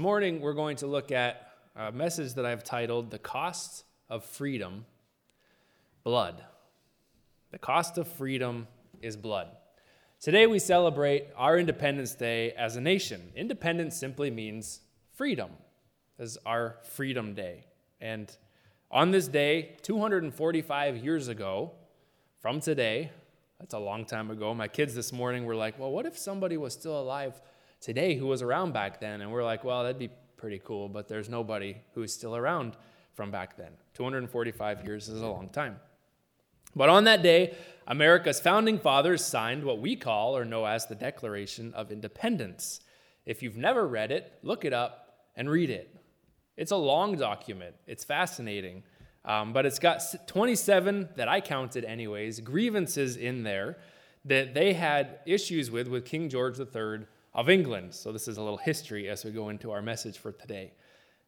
morning we're going to look at a message that I've titled The Cost of Freedom Blood. The cost of freedom is blood. Today we celebrate our Independence Day as a nation. Independence simply means freedom, as our Freedom Day. And on this day, 245 years ago, from today, that's a long time ago, my kids this morning were like, well, what if somebody was still alive today who was around back then? And we're like, well, that'd be pretty cool, but there's nobody who's still around from back then. 245 years is a long time. But on that day, America's founding fathers signed what we call or know as the Declaration of Independence. If you've never read it, look it up and read it. It's a long document, it's fascinating, um, but it's got 27 that I counted, anyways, grievances in there that they had issues with with King George III of England. So, this is a little history as we go into our message for today.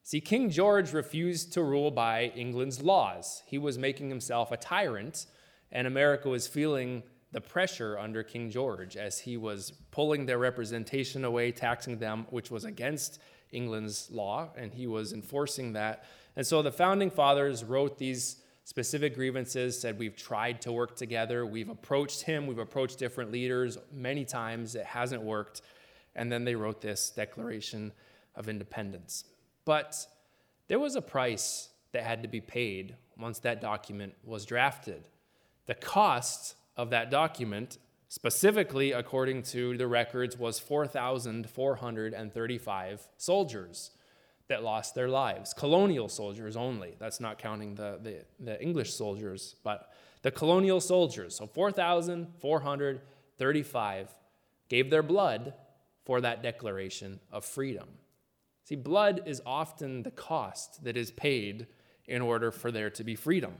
See, King George refused to rule by England's laws. He was making himself a tyrant, and America was feeling the pressure under King George as he was pulling their representation away, taxing them, which was against England's law, and he was enforcing that. And so the founding fathers wrote these specific grievances, said, We've tried to work together, we've approached him, we've approached different leaders many times, it hasn't worked. And then they wrote this Declaration of Independence. But there was a price that had to be paid once that document was drafted. The cost of that document, specifically according to the records, was 4,435 soldiers that lost their lives. Colonial soldiers only. That's not counting the, the, the English soldiers, but the colonial soldiers. So 4,435 gave their blood for that declaration of freedom. See, blood is often the cost that is paid in order for there to be freedom.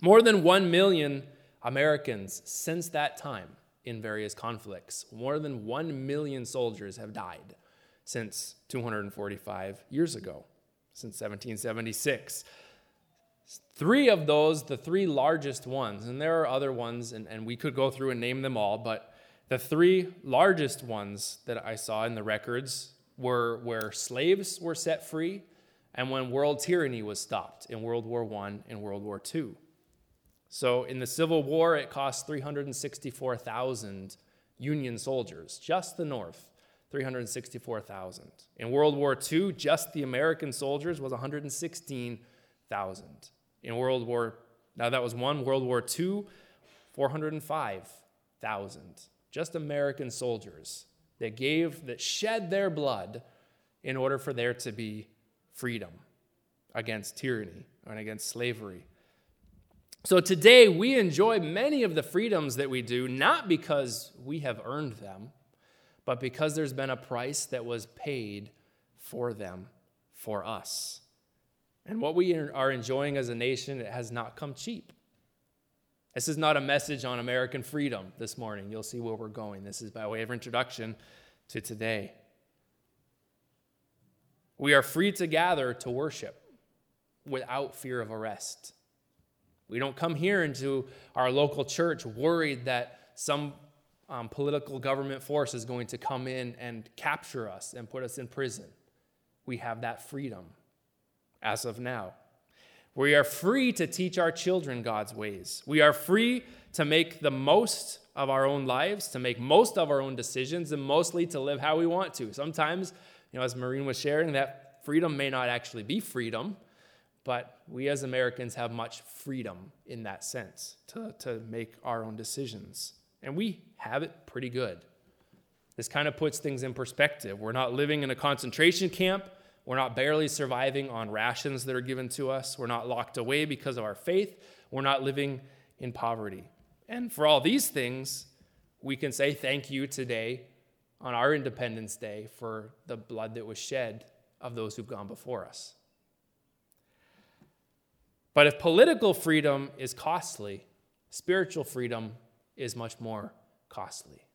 More than 1 million Americans since that time in various conflicts, more than 1 million soldiers have died since 245 years ago, since 1776. Three of those, the three largest ones, and there are other ones, and, and we could go through and name them all, but the three largest ones that I saw in the records were where slaves were set free and when world tyranny was stopped in World War I and World War II. So in the Civil War, it cost 364,000 Union soldiers, just the North, 364,000. In World War II, just the American soldiers was 116,000. In World War, now that was one, World War II, 405,000. Just American soldiers that gave, that shed their blood in order for there to be freedom against tyranny and against slavery. So today we enjoy many of the freedoms that we do, not because we have earned them, but because there's been a price that was paid for them for us. And what we are enjoying as a nation, it has not come cheap. This is not a message on American freedom this morning. You'll see where we're going. This is by way of introduction to today. We are free to gather to worship without fear of arrest. We don't come here into our local church worried that some um, political government force is going to come in and capture us and put us in prison. We have that freedom as of now. We are free to teach our children God's ways. We are free to make the most of our own lives, to make most of our own decisions, and mostly to live how we want to. Sometimes, you know, as Maureen was sharing, that freedom may not actually be freedom, but we as Americans have much freedom in that sense to, to make our own decisions. And we have it pretty good. This kind of puts things in perspective. We're not living in a concentration camp. We're not barely surviving on rations that are given to us. We're not locked away because of our faith. We're not living in poverty. And for all these things, we can say thank you today on our Independence Day for the blood that was shed of those who've gone before us. But if political freedom is costly, spiritual freedom is much more costly.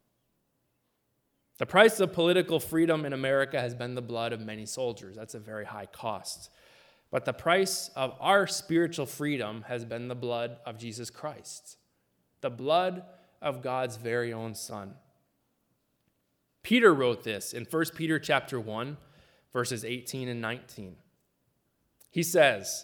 The price of political freedom in America has been the blood of many soldiers. That's a very high cost. But the price of our spiritual freedom has been the blood of Jesus Christ, the blood of God's very own Son. Peter wrote this in 1 Peter chapter 1, verses 18 and 19. He says,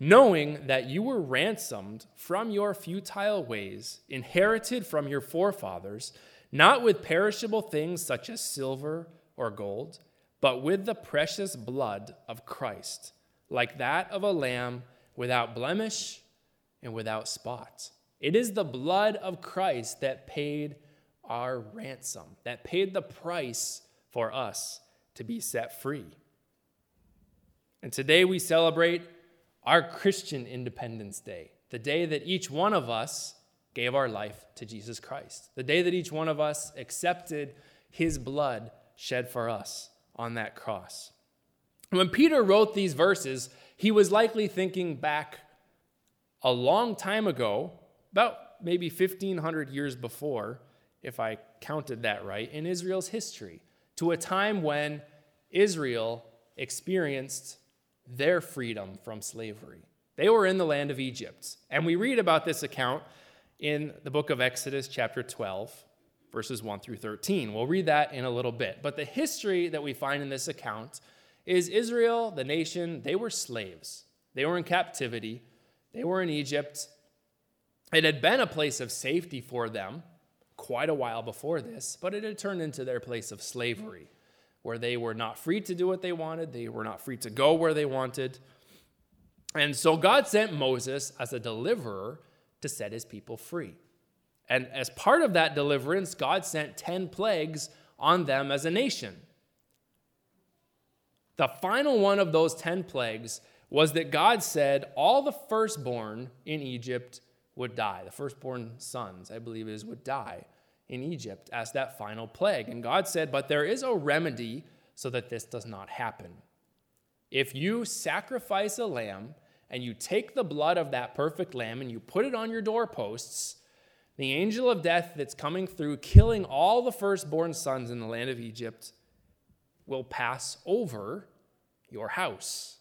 Knowing that you were ransomed from your futile ways, inherited from your forefathers, not with perishable things such as silver or gold, but with the precious blood of Christ, like that of a lamb without blemish and without spot. It is the blood of Christ that paid our ransom, that paid the price for us to be set free. And today we celebrate our Christian Independence Day, the day that each one of us gave our life to Jesus Christ, the day that each one of us accepted his blood shed for us on that cross. When Peter wrote these verses, he was likely thinking back a long time ago, about maybe 1500 years before, if I counted that right, in Israel's history, to a time when Israel experienced their freedom from slavery. They were in the land of Egypt. And we read about this account in the book of Exodus, chapter 12, verses 1 through 13. We'll read that in a little bit. But the history that we find in this account is Israel, the nation, they were slaves. They were in captivity. They were in Egypt. It had been a place of safety for them quite a while before this, but it had turned into their place of slavery, where they were not free to do what they wanted, they were not free to go where they wanted. And so God sent Moses as a deliverer to set his people free. And as part of that deliverance, God sent 10 plagues on them as a nation. The final one of those 10 plagues was that God said all the firstborn in Egypt would die. The firstborn sons, I believe is, would die in Egypt as that final plague. And God said, But there is a remedy so that this does not happen. If you sacrifice a lamb and you take the blood of that perfect lamb and you put it on your doorposts, the angel of death that's coming through, killing all the firstborn sons in the land of Egypt, will pass over your house.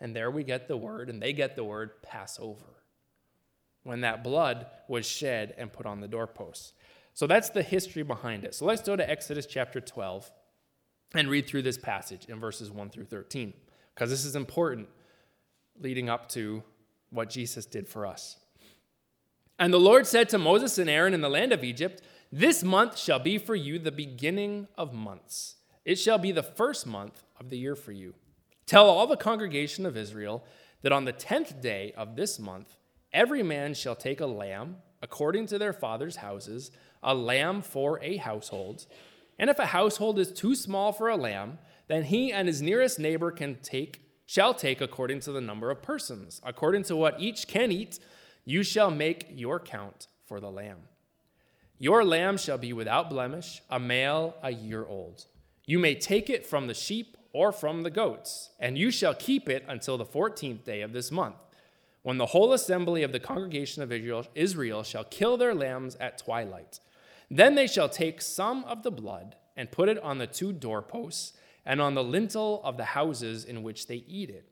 And there we get the word, and they get the word Passover when that blood was shed and put on the doorposts. So that's the history behind it. So let's go to Exodus chapter 12 and read through this passage in verses 1 through 13, because this is important leading up to what Jesus did for us. And the Lord said to Moses and Aaron in the land of Egypt, This month shall be for you the beginning of months. It shall be the first month of the year for you. Tell all the congregation of Israel that on the tenth day of this month, every man shall take a lamb according to their father's houses, a lamb for a household. And if a household is too small for a lamb, then he and his nearest neighbor can take shall take according to the number of persons, according to what each can eat, you shall make your count for the lamb. Your lamb shall be without blemish, a male a year old. You may take it from the sheep or from the goats, and you shall keep it until the 14th day of this month, when the whole assembly of the congregation of Israel shall kill their lambs at twilight. Then they shall take some of the blood and put it on the two doorposts and on the lintel of the houses in which they eat it.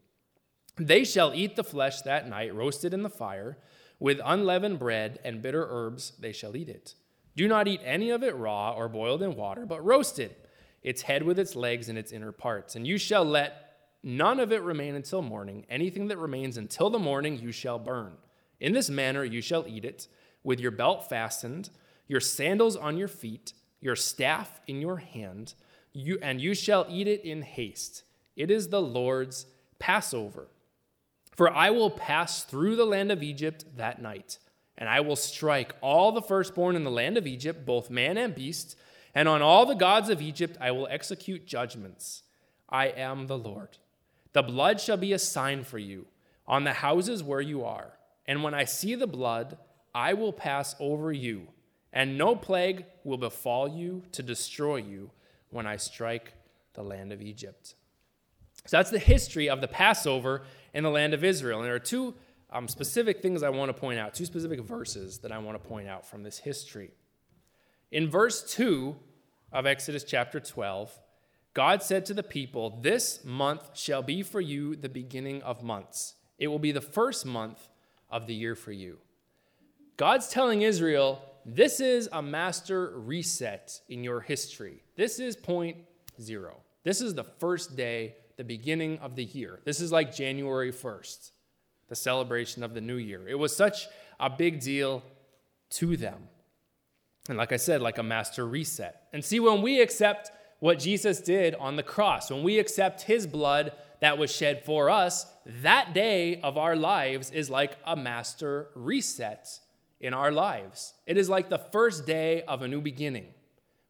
They shall eat the flesh that night, roasted in the fire. With unleavened bread and bitter herbs they shall eat it. Do not eat any of it raw or boiled in water, but roasted its head with its legs and its inner parts. And you shall let none of it remain until morning. Anything that remains until the morning you shall burn. In this manner you shall eat it, with your belt fastened, your sandals on your feet, your staff in your hand, you, and you shall eat it in haste. It is the Lord's Passover. For I will pass through the land of Egypt that night, and I will strike all the firstborn in the land of Egypt, both man and beast and on all the gods of Egypt I will execute judgments. I am the Lord. The blood shall be a sign for you on the houses where you are. And when I see the blood, I will pass over you, and no plague will befall you to destroy you when I strike the land of Egypt. So that's the history of the Passover in the land of Israel. And there are two um, specific things I want to point out, two specific verses that I want to point out from this history. In verse 2 of Exodus chapter 12, God said to the people, This month shall be for you the beginning of months. It will be the first month of the year for you. God's telling Israel, This is a master reset in your history. This is point zero. This is the first day, the beginning of the year. This is like January 1st, the celebration of the new year. It was such a big deal to them. And like I said, like a master reset. And see, when we accept what Jesus did on the cross, when we accept his blood that was shed for us, that day of our lives is like a master reset in our lives. It is like the first day of a new beginning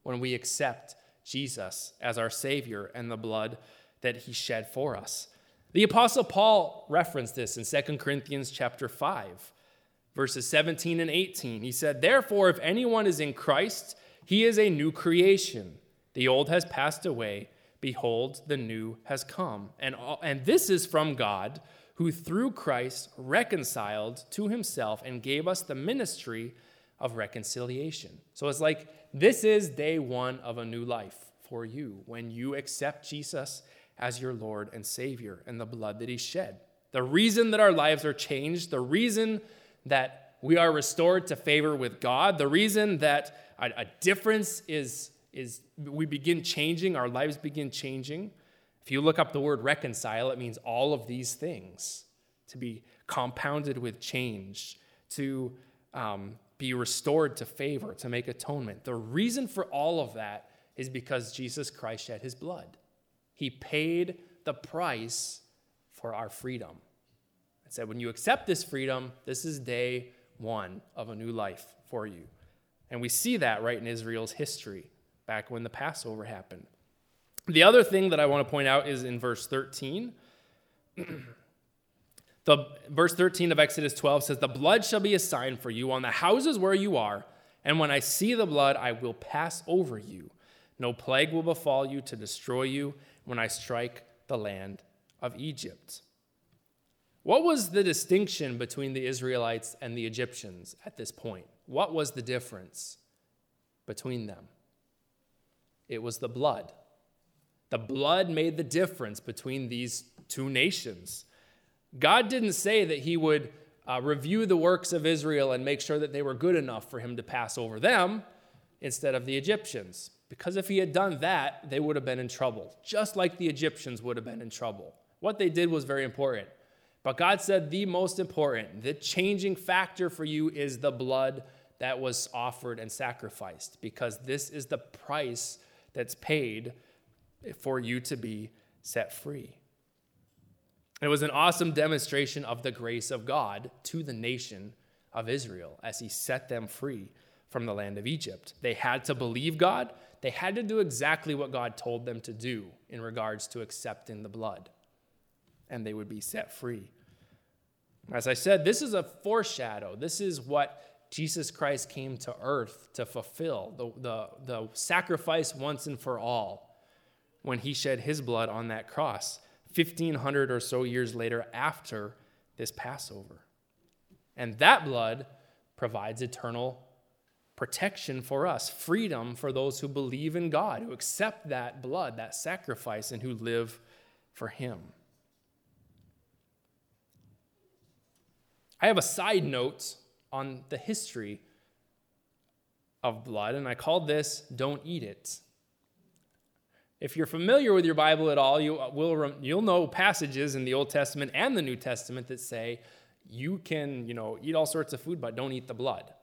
when we accept Jesus as our Savior and the blood that he shed for us. The apostle Paul referenced this in 2 Corinthians chapter 5 verses 17 and 18. He said, "Therefore if anyone is in Christ, he is a new creation. The old has passed away, behold the new has come." And all, and this is from God, who through Christ reconciled to himself and gave us the ministry of reconciliation. So it's like this is day one of a new life for you when you accept Jesus as your Lord and Savior and the blood that He shed. The reason that our lives are changed, the reason that we are restored to favor with God, the reason that a, difference is, is we begin changing, our lives begin changing. If you look up the word reconcile, it means all of these things to be compounded with change, to um, be restored to favor, to make atonement. The reason for all of that is because Jesus Christ shed his blood. He paid the price for our freedom. It said, when you accept this freedom, this is day one of a new life for you. And we see that right in Israel's history, back when the Passover happened. The other thing that I want to point out is in verse 13. The verse 13 of Exodus 12 says, The blood shall be a sign for you on the houses where you are, and when I see the blood, I will pass over you. No plague will befall you to destroy you when I strike the land of Egypt. What was the distinction between the Israelites and the Egyptians at this point? What was the difference between them? It was the blood. The blood made the difference between these two nations. God didn't say that he would uh, review the works of Israel and make sure that they were good enough for him to pass over them instead of the Egyptians. Because if he had done that, they would have been in trouble, just like the Egyptians would have been in trouble. What they did was very important. But God said the most important, the changing factor for you is the blood that was offered and sacrificed, because this is the price that's paid for you to be set free. It was an awesome demonstration of the grace of God to the nation of Israel as he set them free from the land of Egypt. They had to believe God, they had to do exactly what God told them to do in regards to accepting the blood, and they would be set free. As I said, this is a foreshadow. This is what Jesus Christ came to earth to fulfill the, the, the sacrifice once and for all when he shed his blood on that cross. 1500 or so years later after this Passover. And that blood provides eternal protection for us, freedom for those who believe in God, who accept that blood, that sacrifice, and who live for Him. I have a side note on the history of blood, and I called this Don't Eat It. If you're familiar with your Bible at all, you will, you'll know passages in the Old Testament and the New Testament that say you can, you know, eat all sorts of food, but don't eat the blood.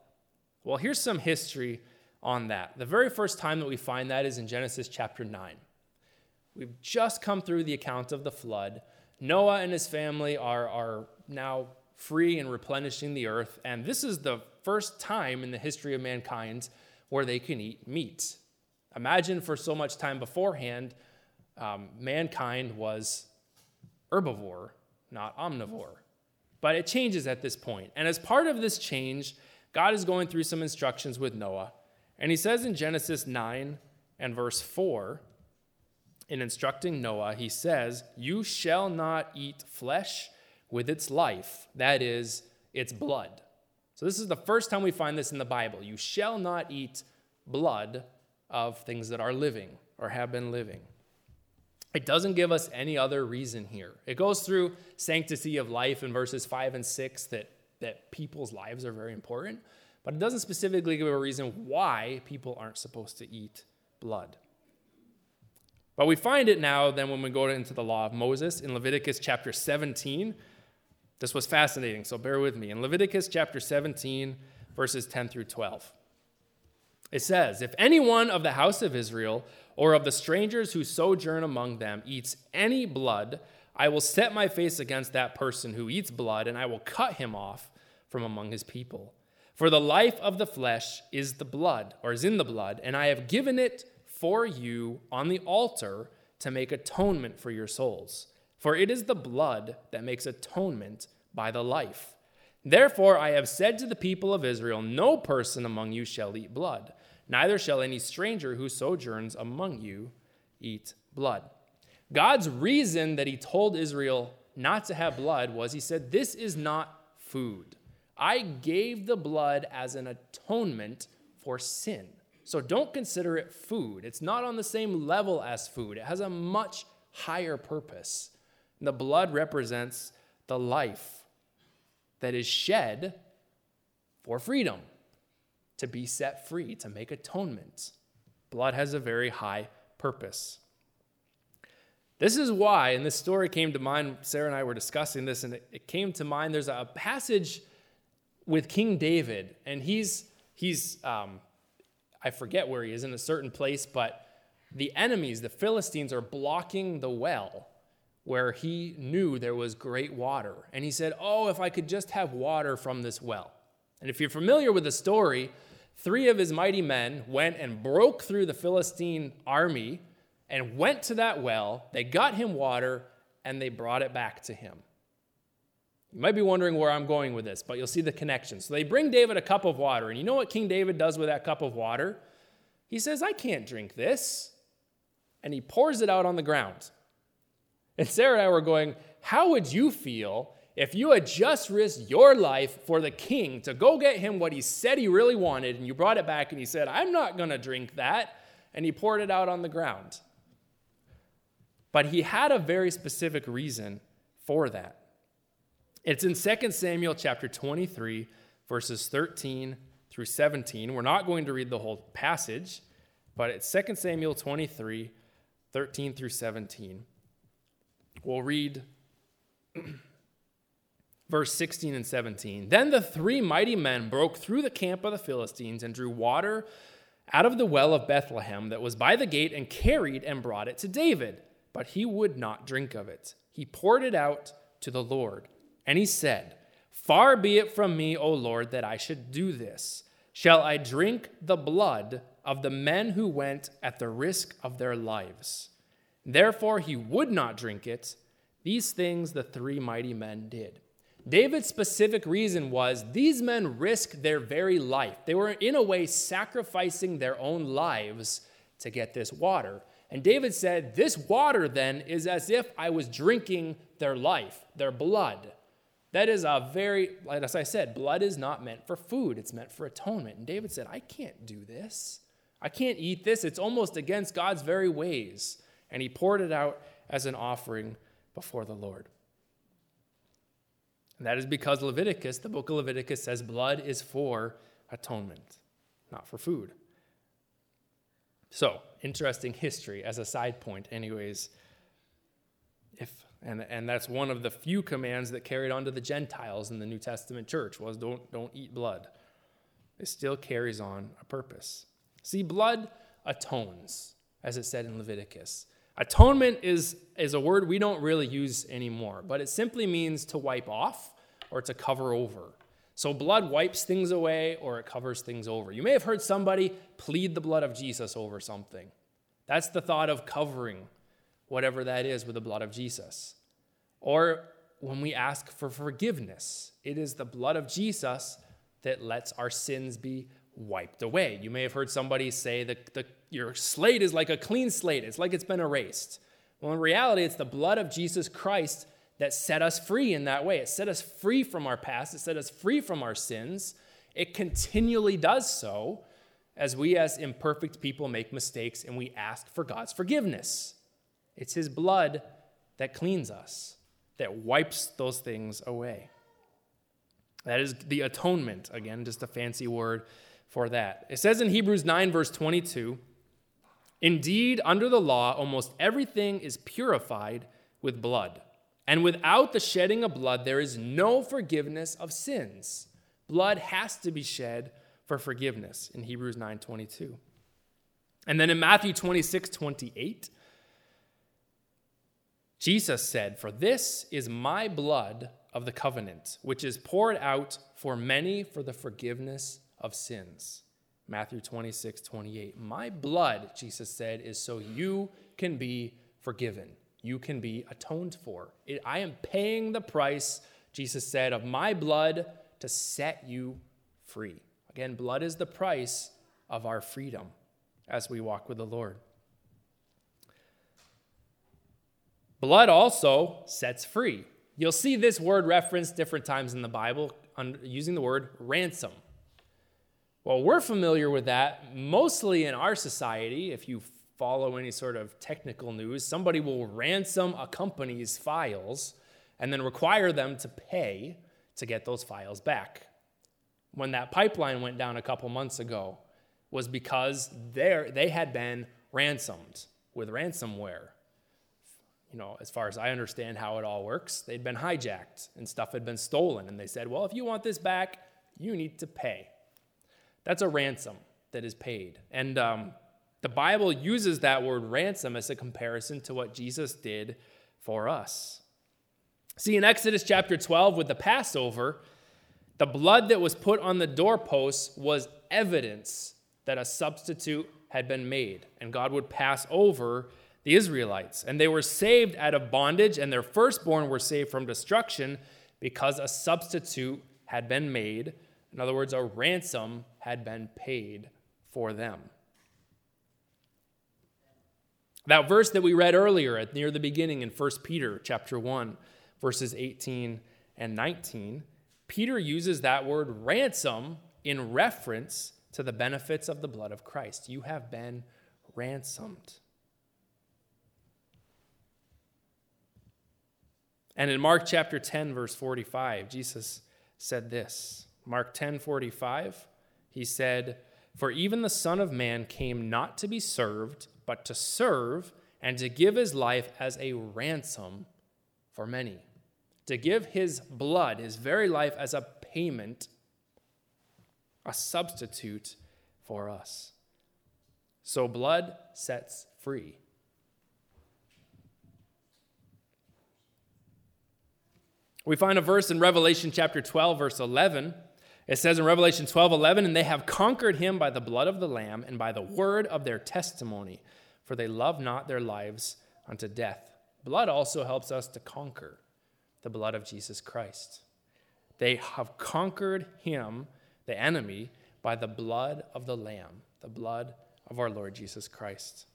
Well, here's some history on that. The very first time that we find that is in Genesis chapter 9. We've just come through the account of the flood. Noah and his family are, are now free and replenishing the earth, and this is the first time in the history of mankind where they can eat meat. Imagine for so much time beforehand, um, mankind was herbivore, not omnivore. But it changes at this point. And as part of this change, God is going through some instructions with Noah. And he says in Genesis 9 and verse 4, in instructing Noah, he says, You shall not eat flesh with its life, that is, its blood. So, this is the first time we find this in the Bible. You shall not eat blood of things that are living or have been living. It doesn't give us any other reason here. It goes through sanctity of life in verses 5 and 6 that, that people's lives are very important, but it doesn't specifically give a reason why people aren't supposed to eat blood. But we find it now then when we go into the law of Moses in Leviticus chapter 17. This was fascinating, so bear with me. In Leviticus chapter 17, verses 10 through 12, it says, If anyone of the house of Israel or of the strangers who sojourn among them eats any blood, I will set my face against that person who eats blood, and I will cut him off from among his people. For the life of the flesh is the blood, or is in the blood, and I have given it for you on the altar to make atonement for your souls. For it is the blood that makes atonement by the life. Therefore, I have said to the people of Israel No person among you shall eat blood, neither shall any stranger who sojourns among you eat blood. God's reason that he told Israel not to have blood was he said, This is not food. I gave the blood as an atonement for sin. So don't consider it food. It's not on the same level as food, it has a much higher purpose. The blood represents the life that is shed for freedom, to be set free, to make atonement. Blood has a very high purpose. This is why, and this story came to mind, Sarah and I were discussing this, and it, came to mind. There's a passage with King David, and he's, he's um, I forget where he is, in a certain place, but the enemies, the Philistines, are blocking the well where he knew there was great water. And he said, Oh, if I could just have water from this well. And if you're familiar with the story, three of his mighty men went and broke through the Philistine army and went to that well. They got him water and they brought it back to him. You might be wondering where I'm going with this, but you'll see the connection. So they bring David a cup of water, and you know what King David does with that cup of water? He says, I can't drink this. And he pours it out on the ground. And Sarah and I were going, How would you feel if you had just risked your life for the king to go get him what he said he really wanted, and you brought it back and he said, I'm not going to drink that, and he poured it out on the ground? But he had a very specific reason for that. It's in 2 Samuel chapter 23, verses 13 through 17. We're not going to read the whole passage, but it's 2 Samuel 23, 13 through 17. We'll read verse 16 and 17. Then the three mighty men broke through the camp of the Philistines and drew water out of the well of Bethlehem that was by the gate and carried and brought it to David. But he would not drink of it. He poured it out to the Lord. And he said, Far be it from me, O Lord, that I should do this. Shall I drink the blood of the men who went at the risk of their lives? Therefore, he would not drink it. These things the three mighty men did. David's specific reason was these men risked their very life. They were, in a way, sacrificing their own lives to get this water. And David said, This water then is as if I was drinking their life, their blood. That is a very, as I said, blood is not meant for food, it's meant for atonement. And David said, I can't do this. I can't eat this. It's almost against God's very ways and he poured it out as an offering before the Lord. And that is because Leviticus, the book of Leviticus, says blood is for atonement, not for food. So, interesting history as a side point, anyways. If and, and that's one of the few commands that carried on to the Gentiles in the New Testament church was don't, don't eat blood. It still carries on a purpose. See, blood atones, as it said in Leviticus. Atonement is, is a word we don't really use anymore, but it simply means to wipe off or to cover over. So blood wipes things away or it covers things over. You may have heard somebody plead the blood of Jesus over something. That's the thought of covering whatever that is with the blood of Jesus. Or when we ask for forgiveness, it is the blood of Jesus that lets our sins be wiped away. You may have heard somebody say that the, your slate is like a clean slate, it's like it's been erased. Well, in reality, it's the blood of Jesus Christ that set us free in that way. It set us free from our past, it set us free from our sins. It continually does so as we, as imperfect people, make mistakes and we ask for God's forgiveness. It's His blood that cleans us, that wipes those things away. That is the atonement, again, just a fancy word for that. It says in Hebrews 9, verse 22, Indeed, under the law, almost everything is purified with blood. And without the shedding of blood, there is no forgiveness of sins. Blood has to be shed for forgiveness in Hebrews 9:22. And then in Matthew 26, 28, Jesus said, For this is my blood of the covenant, which is poured out for many for the forgiveness of sins. Matthew 26, 28. My blood, Jesus said, is so you can be forgiven. You can be atoned for. It, I am paying the price, Jesus said, of my blood to set you free. Again, blood is the price of our freedom as we walk with the Lord. Blood also sets free. You'll see this word referenced different times in the Bible using the word ransom. Well, we're familiar with that mostly in our society. If you follow any sort of technical news, somebody will ransom a company's files and then require them to pay to get those files back. When that pipeline went down a couple months ago, was because they had been ransomed with ransomware. You know, as far as I understand how it all works, they'd been hijacked and stuff had been stolen. And they said, well, if you want this back, you need to pay. That's a ransom that is paid. And um, the Bible uses that word ransom as a comparison to what Jesus did for us. See, in Exodus chapter 12, with the Passover, the blood that was put on the doorposts was evidence that a substitute had been made, and God would pass over the Israelites. And they were saved out of bondage, and their firstborn were saved from destruction because a substitute had been made. In other words, a ransom had been paid for them. That verse that we read earlier at near the beginning in 1 Peter chapter 1 verses 18 and 19, Peter uses that word ransom in reference to the benefits of the blood of Christ. You have been ransomed. And in Mark chapter 10 verse 45, Jesus said this. Mark 10:45, he said, "For even the Son of man came not to be served, but to serve and to give his life as a ransom for many." To give his blood, his very life as a payment a substitute for us. So blood sets free. We find a verse in Revelation chapter 12, verse 11. It says in Revelation 12, 11, and they have conquered him by the blood of the Lamb and by the word of their testimony, for they love not their lives unto death. Blood also helps us to conquer the blood of Jesus Christ. They have conquered him the enemy by the blood of the Lamb, the blood of our Lord Jesus Christ.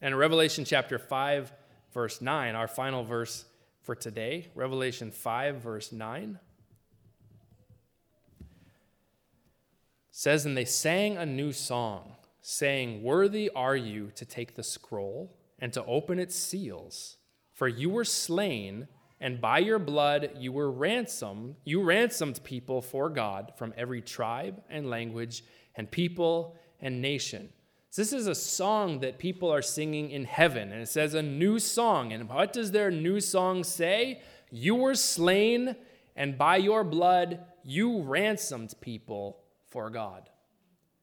And Revelation chapter 5, verse 9, our final verse for today, Revelation 5, verse 9, says, And they sang a new song, saying, Worthy are you to take the scroll and to open its seals, for you were slain and by your blood you were ransomed you ransomed people for god from every tribe and language and people and nation. So this is a song that people are singing in heaven and it says a new song. And what does their new song say? You were slain and by your blood you ransomed people for god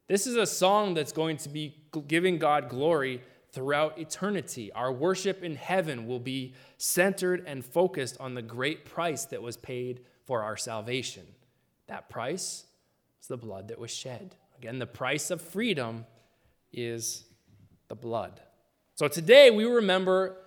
this is a song that's going to be giving god glory throughout eternity. Our worship in heaven will be centered and focused on the great price that was paid for our salvation. That price was the blood that was shed. Again, the price of freedom is the blood. So today we remember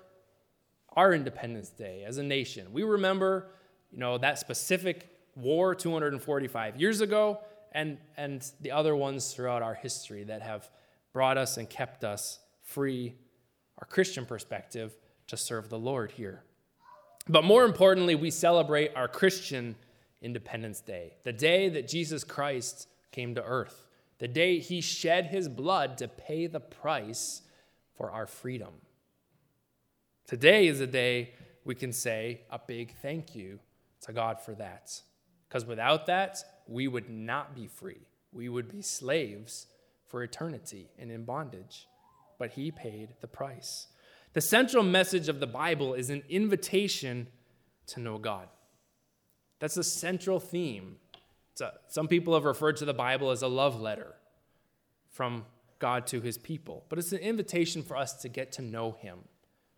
our Independence Day as a nation. We remember, you know, that specific war 245 years ago and, and the other ones throughout our history that have brought us and kept us free, our Christian perspective, to serve the Lord here. But more importantly, we celebrate our Christian Independence Day, the day that Jesus Christ came to earth, the day he shed his blood to pay the price for our freedom. Today is a day we can say a big thank you to God for that. Because without that, we would not be free. We would be slaves for eternity and in bondage, but he paid the price. The central message of the Bible is an invitation to know God. That's the central theme. A, some people have referred to the Bible as a love letter from God to his people, but it's an invitation for us to get to know him,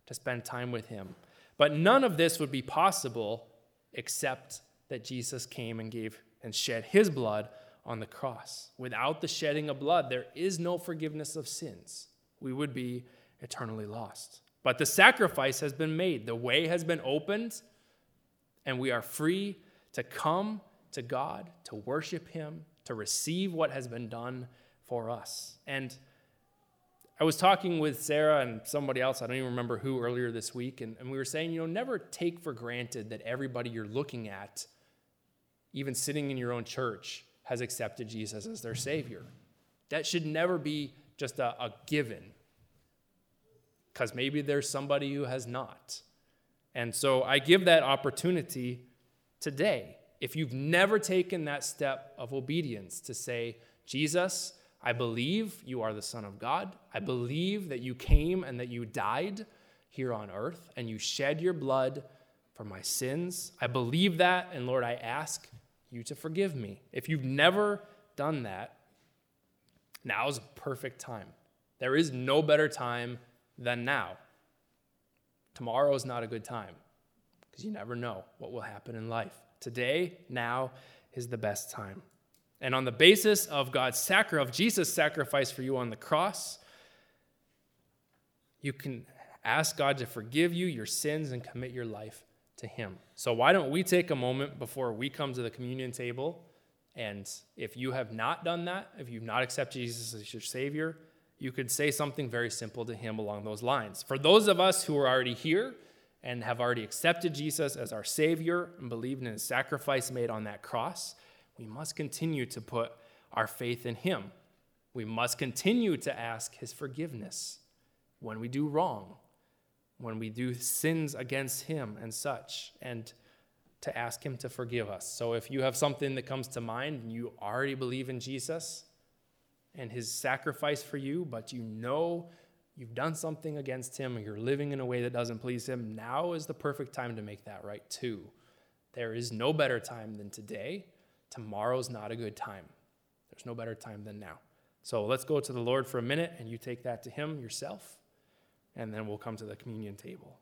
to spend time with him. But none of this would be possible except that Jesus came and gave and shed his blood on the cross. Without the shedding of blood, there is no forgiveness of sins. We would be eternally lost. But the sacrifice has been made, the way has been opened, and we are free to come to God, to worship Him, to receive what has been done for us. And I was talking with Sarah and somebody else, I don't even remember who, earlier this week, and, and we were saying, you know, never take for granted that everybody you're looking at, even sitting in your own church, has accepted Jesus as their Savior. That should never be just a, a given, because maybe there's somebody who has not. And so I give that opportunity today. If you've never taken that step of obedience to say, Jesus, I believe you are the Son of God. I believe that you came and that you died here on earth and you shed your blood for my sins. I believe that, and Lord, I ask you to forgive me. If you've never done that, now is a perfect time. There is no better time than now. Tomorrow is not a good time because you never know what will happen in life. Today, now is the best time. And on the basis of God's sacrifice, of Jesus' sacrifice for you on the cross, you can ask God to forgive you your sins and commit your life to Him. So, why don't we take a moment before we come to the communion table? And if you have not done that, if you've not accepted Jesus as your Savior, you could say something very simple to Him along those lines. For those of us who are already here and have already accepted Jesus as our Savior and believed in His sacrifice made on that cross, we must continue to put our faith in Him. We must continue to ask His forgiveness when we do wrong, when we do sins against Him and such, and to ask Him to forgive us. So if you have something that comes to mind and you already believe in Jesus and His sacrifice for you, but you know you've done something against Him or you're living in a way that doesn't please Him, now is the perfect time to make that right too. There is no better time than today Tomorrow's not a good time. There's no better time than now. So let's go to the Lord for a minute and you take that to Him yourself, and then we'll come to the communion table.